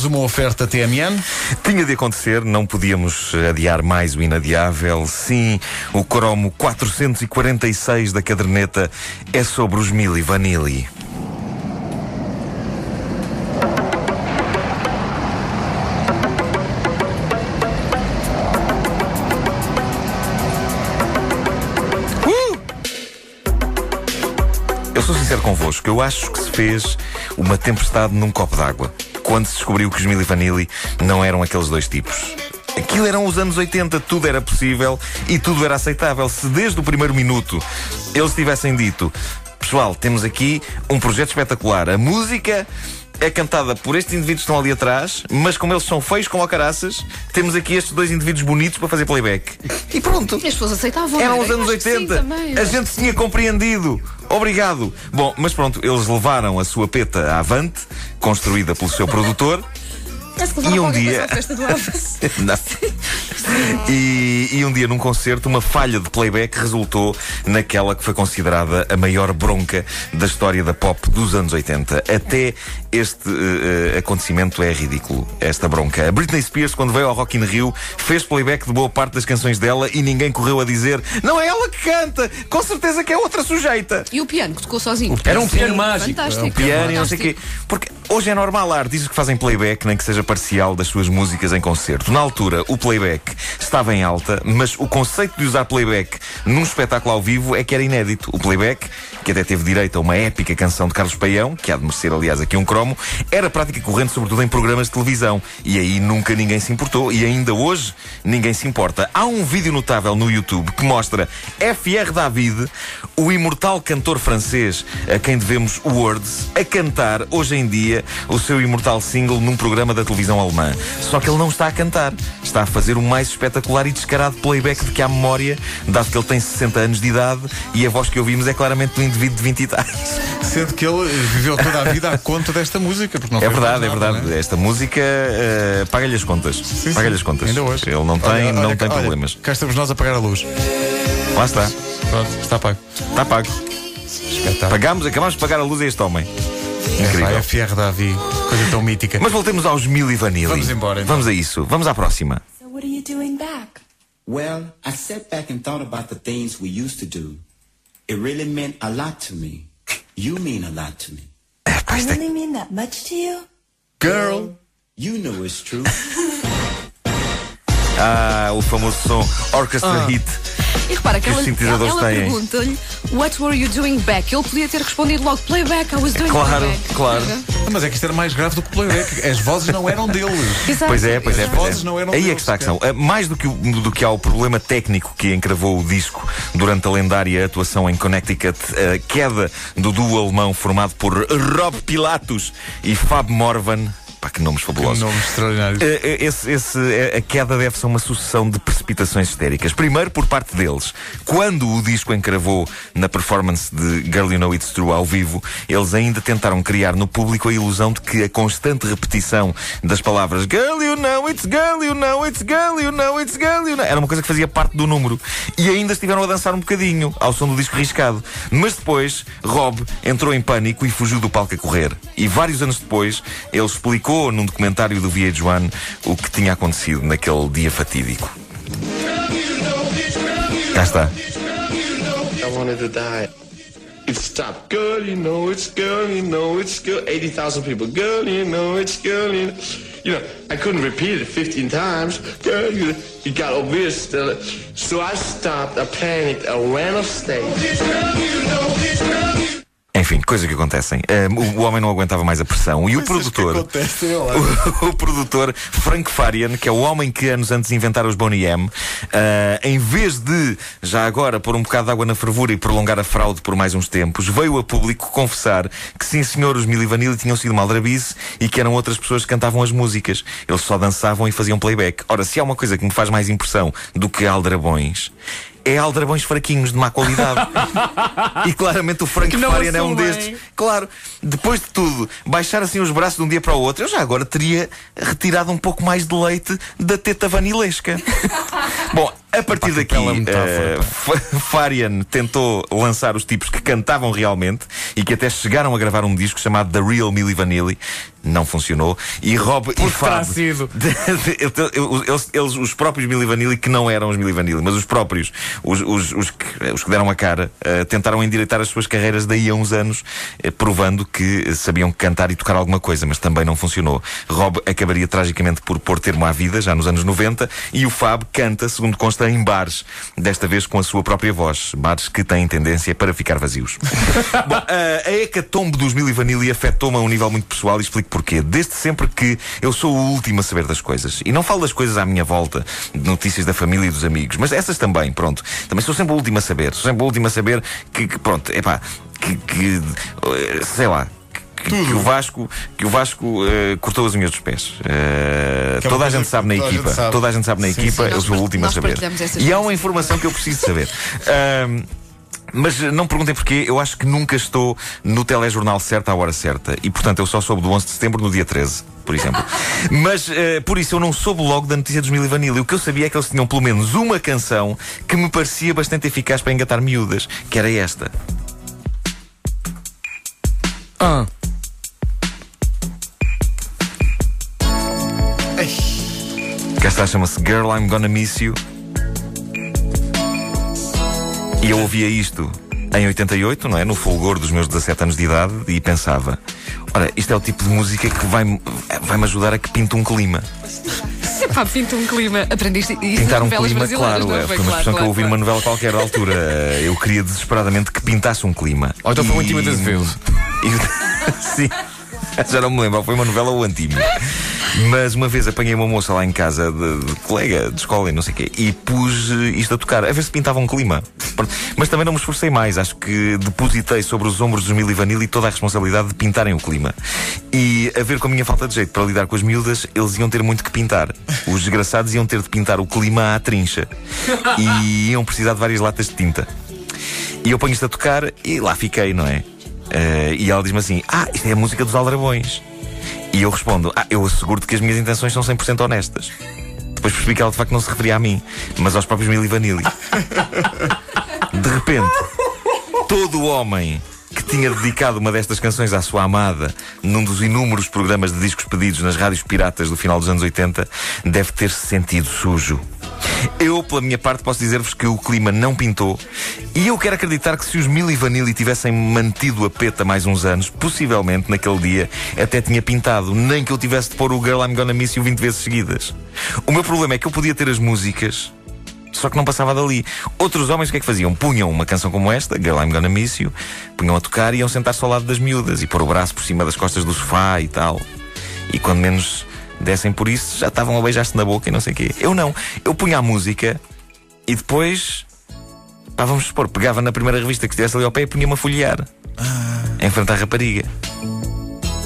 Cromos, uma oferta TMN. Tinha de acontecer, não podíamos adiar mais o inadiável. Sim, o cromo 446 da caderneta é sobre os Mili Vanilli. Eu sou sincero convosco, eu acho que se fez uma tempestade num copo d'água quando se descobriu que os Mili Vanilli não eram aqueles dois tipos. Aquilo eram os anos 80, tudo era possível e tudo era aceitável. Se desde o primeiro minuto eles tivessem dito: Pessoal, temos aqui um projeto espetacular, a música é cantada por estes indivíduos que estão ali atrás, mas como eles são feios como caraças, temos aqui estes dois indivíduos bonitos para fazer playback. E pronto. As pessoas aceitavam. Eram os anos Eu acho que sim, 80. também. a gente tinha compreendido. Obrigado. Bom, mas pronto, eles levaram a sua peta avante, construída pelo seu produtor. E um dia. à. E, e um dia num concerto, uma falha de playback resultou naquela que foi considerada a maior bronca da história da pop dos anos 80. Até este eh, acontecimento é ridículo, esta bronca. A Britney Spears, quando veio ao Rock in Rio, fez playback de boa parte das canções dela e ninguém correu a dizer não é ela que canta, com certeza que é outra sujeita. E o piano que tocou sozinho. Era um piano mágico. Fantástico. Piano e não sei o quê. Fantástico. Porque hoje é normal há artistas que fazem playback, nem que seja parcial das suas músicas em concerto. Na altura, o playback estava em alta, mas o conceito de usar playback num espetáculo ao vivo é que era inédito. O playback, que até teve direito a uma épica canção de Carlos Paião, que há de merecer, aliás, aqui um cromo, era prática corrente, sobretudo em programas de televisão. E aí nunca ninguém se importou, e ainda hoje ninguém se importa. Há um vídeo notável no YouTube que mostra FR David, o imortal cantor francês a quem devemos Words, a cantar hoje em dia o seu imortal single num programa da televisão alemã. Só que ele não está a cantar, está a fazer o mais espetacular e descarado playback de que há memória, dado que ele tem 60 anos de idade e a voz que ouvimos é claramente um indivíduo de 20 e tais. Sendo que ele viveu toda a vida à conta desta música. Porque não É verdade, é nada, verdade. não é? Esta música eh, paga-lhe as contas. sim. Paga-lhe as contas. Ainda hoje. Ele não tem, Olha, não olha, tem olha, problemas. Cá estamos nós a pagar a luz. Lá está. Pronto, está pago. Está pago. Espetáculo. Pagámos, acabamos de pagar a luz a este homem. É, Incrível. pá, FR Davi, coisa tão mítica. Mas voltemos aos Mili Vanilli. Vamos embora, então. Vamos a isso. Vamos à próxima. So what are you doing back? Well, I sat back and thought about the things we used to do. It really meant a lot to me. You mean a lot to me. I really mean that much to you? Girl, you know it's true. Ah, o famoso som Orchestra Hit. E repara que Que ela, ela pergunta-lhe What were you doing back? Ele podia ter respondido logo Playback, I was doing Claro, playback. claro. Mas é que isto era mais grave do que o playback. As vozes não eram dele. Exato. Pois é, pois é. As Pois vozes é. não eram Aí é deles que está a questão. Ah, Mais do que, o, do que há o problema técnico que encravou o disco durante a lendária atuação em Connecticut, a queda do duo alemão formado por Rob Pilatus e Fab Morvan. Pá, que nomes fabulosos. nome extraordinário. Eh, eh, esse- esse, eh, a queda deve-se a uma sucessão de precipitações histéricas. Primeiro, por parte deles. Quando o disco encravou na performance de Girl You Know It's True ao vivo, eles ainda tentaram criar no público a ilusão de que a constante repetição das palavras Girl You Know It's Girl You Know It's Girl You Know It's Girl You Know era uma coisa que fazia parte do número. E ainda estiveram a dançar um bocadinho ao som do disco riscado. Mas depois, Rob entrou em pânico e fugiu do palco a correr. E vários anos depois, ele explicou num documentário do VH1 o que tinha acontecido naquele dia fatídico. Cá está. I wanted to die. It stopped. Girl, you know it's girl, you know it's girl. 80,000 people. Girl, you know it's girl, you know. You know, I couldn't repeat it 15 times. Girl, you It got obvious. So I stopped, I panicked, I ran off stage. Enfim. Enfim, coisas que acontecem. Um, o, homem não aguentava mais a pressão. E o produtor. Acontece, olha. O, o produtor Frank Farian, que é o homem que anos antes de inventar os Boney M, ah, em vez de, já agora, pôr um bocado de água na fervura e prolongar a fraude por mais uns tempos, veio a público confessar que sim senhor, os Milli Vanilli tinham sido uma aldrabice e que eram outras pessoas que cantavam as músicas. Eles só dançavam e faziam playback. Ora, se há uma coisa que me faz mais impressão do que aldrabões, é aldrabões fraquinhos de má qualidade. e claramente o Frank Farian é um destes. Claro, depois de tudo, baixar assim os braços de um dia para o outro, eu já agora teria retirado um pouco mais de leite da teta vanilesca. Bom, a partir daqui, Fa- Farian tentou lançar os tipos que cantavam realmente e que até chegaram a gravar um disco chamado The Real Milli Vanilli. Não funcionou. E Rob e terá Fab. sido. eles, eles- os próprios Milli Vanilli, que não eram os Milli Vanilli, mas os próprios, os, os, os, que, os que deram a cara, eh, tentaram endireitar as suas carreiras daí a uns anos, eh, provando que sabiam cantar e tocar alguma coisa, mas também não funcionou. Rob acabaria tragicamente por pôr termo à vida, já nos anos 90, e o Fab canta, segundo consta, em bares, desta vez com a sua própria voz. Bares que têm tendência para ficar vazios. Bom, a, a hecatombe dos Milli Vanilli afetou-me a um nível muito pessoal e explico porquê. Desde sempre que eu sou o último a saber das coisas. E não falo das coisas à minha volta, de notícias da família e dos amigos, mas essas também, pronto. Também sou sempre o último a saber. Sou sempre o último a saber que, que pronto, epá, que, que eh, sei lá. Que, que o Vasco, que o Vasco eh, cortou as unhas dos pés. Uma toda a gente sabe na equipa. sabe. Toda a gente sabe na Sim, equipa, sim. eu sou o último a saber. E há uma informação que eu preciso saber. Mas não me perguntem porquê, eu acho que nunca estou no telejornal certo à hora certa. E portanto eu só soube do 11 de setembro no dia 13, por exemplo. Mas eh, por isso eu não soube logo da notícia dos Milli Vanilli. O que eu sabia é que eles tinham pelo menos uma canção que me parecia bastante eficaz para engatar miúdas, que era esta. Ah, Cá está, chama-se Girl I'm Gonna Miss You. E eu ouvia isto em 88, não é? No fulgor dos meus 17 anos de idade e pensava: ora, isto é o tipo de música que vai-me vai ajudar a que pinte um clima. Epá, pinta um clima. Aprendiste isso Pintar um clima, claro, não é, foi? foi uma expressão que eu ouvi claro, numa novela qualquer da altura. Eu queria desesperadamente que pintasse um clima. Ou então foi um E- Antímio Azevedo. e- Sim, já não me lembro, foi uma novela ou antímio. Mas uma vez apanhei uma moça lá em casa de, de colega de escola e não sei o quê e pus eh, isto a tocar, a ver se pintava um clima. Mas também não me esforcei mais, acho que depositei sobre os ombros dos Milli Vanilli toda a responsabilidade de pintarem o clima. E a ver com a minha falta de jeito para lidar com as miúdas, eles iam ter muito que pintar. Os desgraçados iam ter de pintar o clima à trincha e iam precisar de várias latas de tinta. E eu ponho isto a tocar e lá fiquei, não é? Eh, e ela diz-me assim: Ah, isto é a música dos aldrabões. E eu respondo: Ah, eu asseguro-te que as minhas intenções são 100% honestas. Depois percebi que ela de facto não se referia a mim, mas aos próprios Milli Vanilli. De repente, todo o homem que tinha dedicado uma destas canções à sua amada num dos inúmeros programas de discos pedidos nas rádios piratas do final dos anos 80 deve ter-se sentido sujo. Eu, pela minha parte, posso dizer-vos que o clima não pintou e eu quero acreditar que se os Milli Vanilli tivessem mantido a peta mais uns anos, possivelmente naquele dia até tinha pintado, nem que eu tivesse de pôr o Girl I'm Gonna Miss You 20 vezes seguidas. O meu problema é que eu podia ter as músicas só que não passava dali. Outros homens o que é que faziam? Punham uma canção como esta, Girl I'm Gonna Miss You, punham a tocar e iam sentar-se ao lado das miúdas e pôr o braço por cima das costas do sofá e tal. E quando menos dessem por isso, já estavam a beijar-se na boca e não sei o quê. Eu não. Eu punha a música e depois, pá, vamos supor, pegava na primeira revista que estivesse ali ao pé e punha-me a folhear. Em frente à rapariga.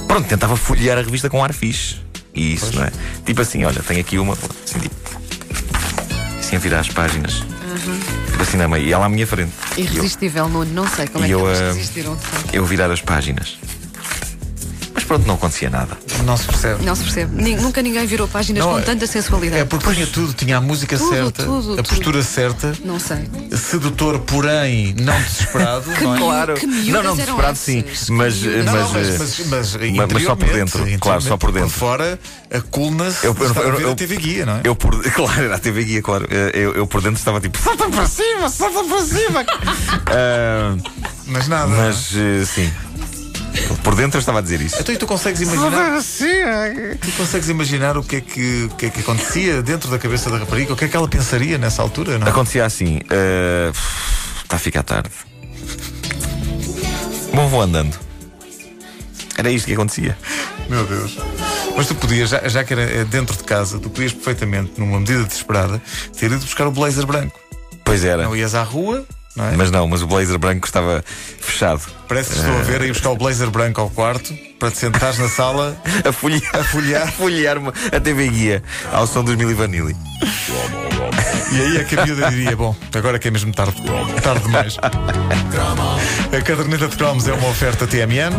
Pronto, tentava folhear a revista com ar fixe. E isso, não é? Tipo assim, olha, tenho aqui uma, assim, tipo, assim a virar as páginas. Tipo assim na meio. E ela à minha frente. Eu- Irresistível, Nuno. Não sei como é E que eu, eles eh, resistiram. eu virar as páginas. Pronto, não acontecia nada. Não se percebe. Não se percebe. Ni- nunca ninguém virou páginas Não, com é- tanta sensualidade. É porque tinha tudo, tinha a música Tudo, certa, tudo, a tudo. postura certa, Não sei. sedutor, porém não desesperado. Que não é? Claro. que miúdas não, não, eram desesperado sim. essas? Que Mas, miúdas Não, mas, não, mas, eh, mas, mas, mas- mas só por dentro, claro, só por dentro. Por fora, a coluna-se Eu- eu- a eu- ver eu- a TV Guia, não é? Eu por, claro, era a TV Guia, claro. Eh, Eu, eu por dentro estava tipo, salta para cima, salta para cima. Ah, Mas nada. é? mas eh, sim. Por dentro eu estava a dizer isso. Então e tu consegues imaginar? Tu consegues imaginar o que, é que, o que é que acontecia dentro da cabeça da rapariga? O que é que ela pensaria nessa altura, não é? Acontecia assim, eh, está a ficar tarde. Bom, vou andando. Era isto que acontecia. Meu Deus. Mas tu podias, já, já que era eh, dentro de casa, tu podias perfeitamente, numa medida desesperada, ter ido buscar o blazer branco. Pois era. Não ias à rua, não é? Mas não, mas o blazer branco estava fechado. Parece que estou a ver aí buscar o blazer branco ao quarto para te sentares na sala A folhear, a folhear. a folhear a TV Guia ao som dos Milli Vanilli. E aí é que a miúda diria: Bom, agora que é mesmo tarde, tarde demais. A caderneta de cromos é uma oferta TMN.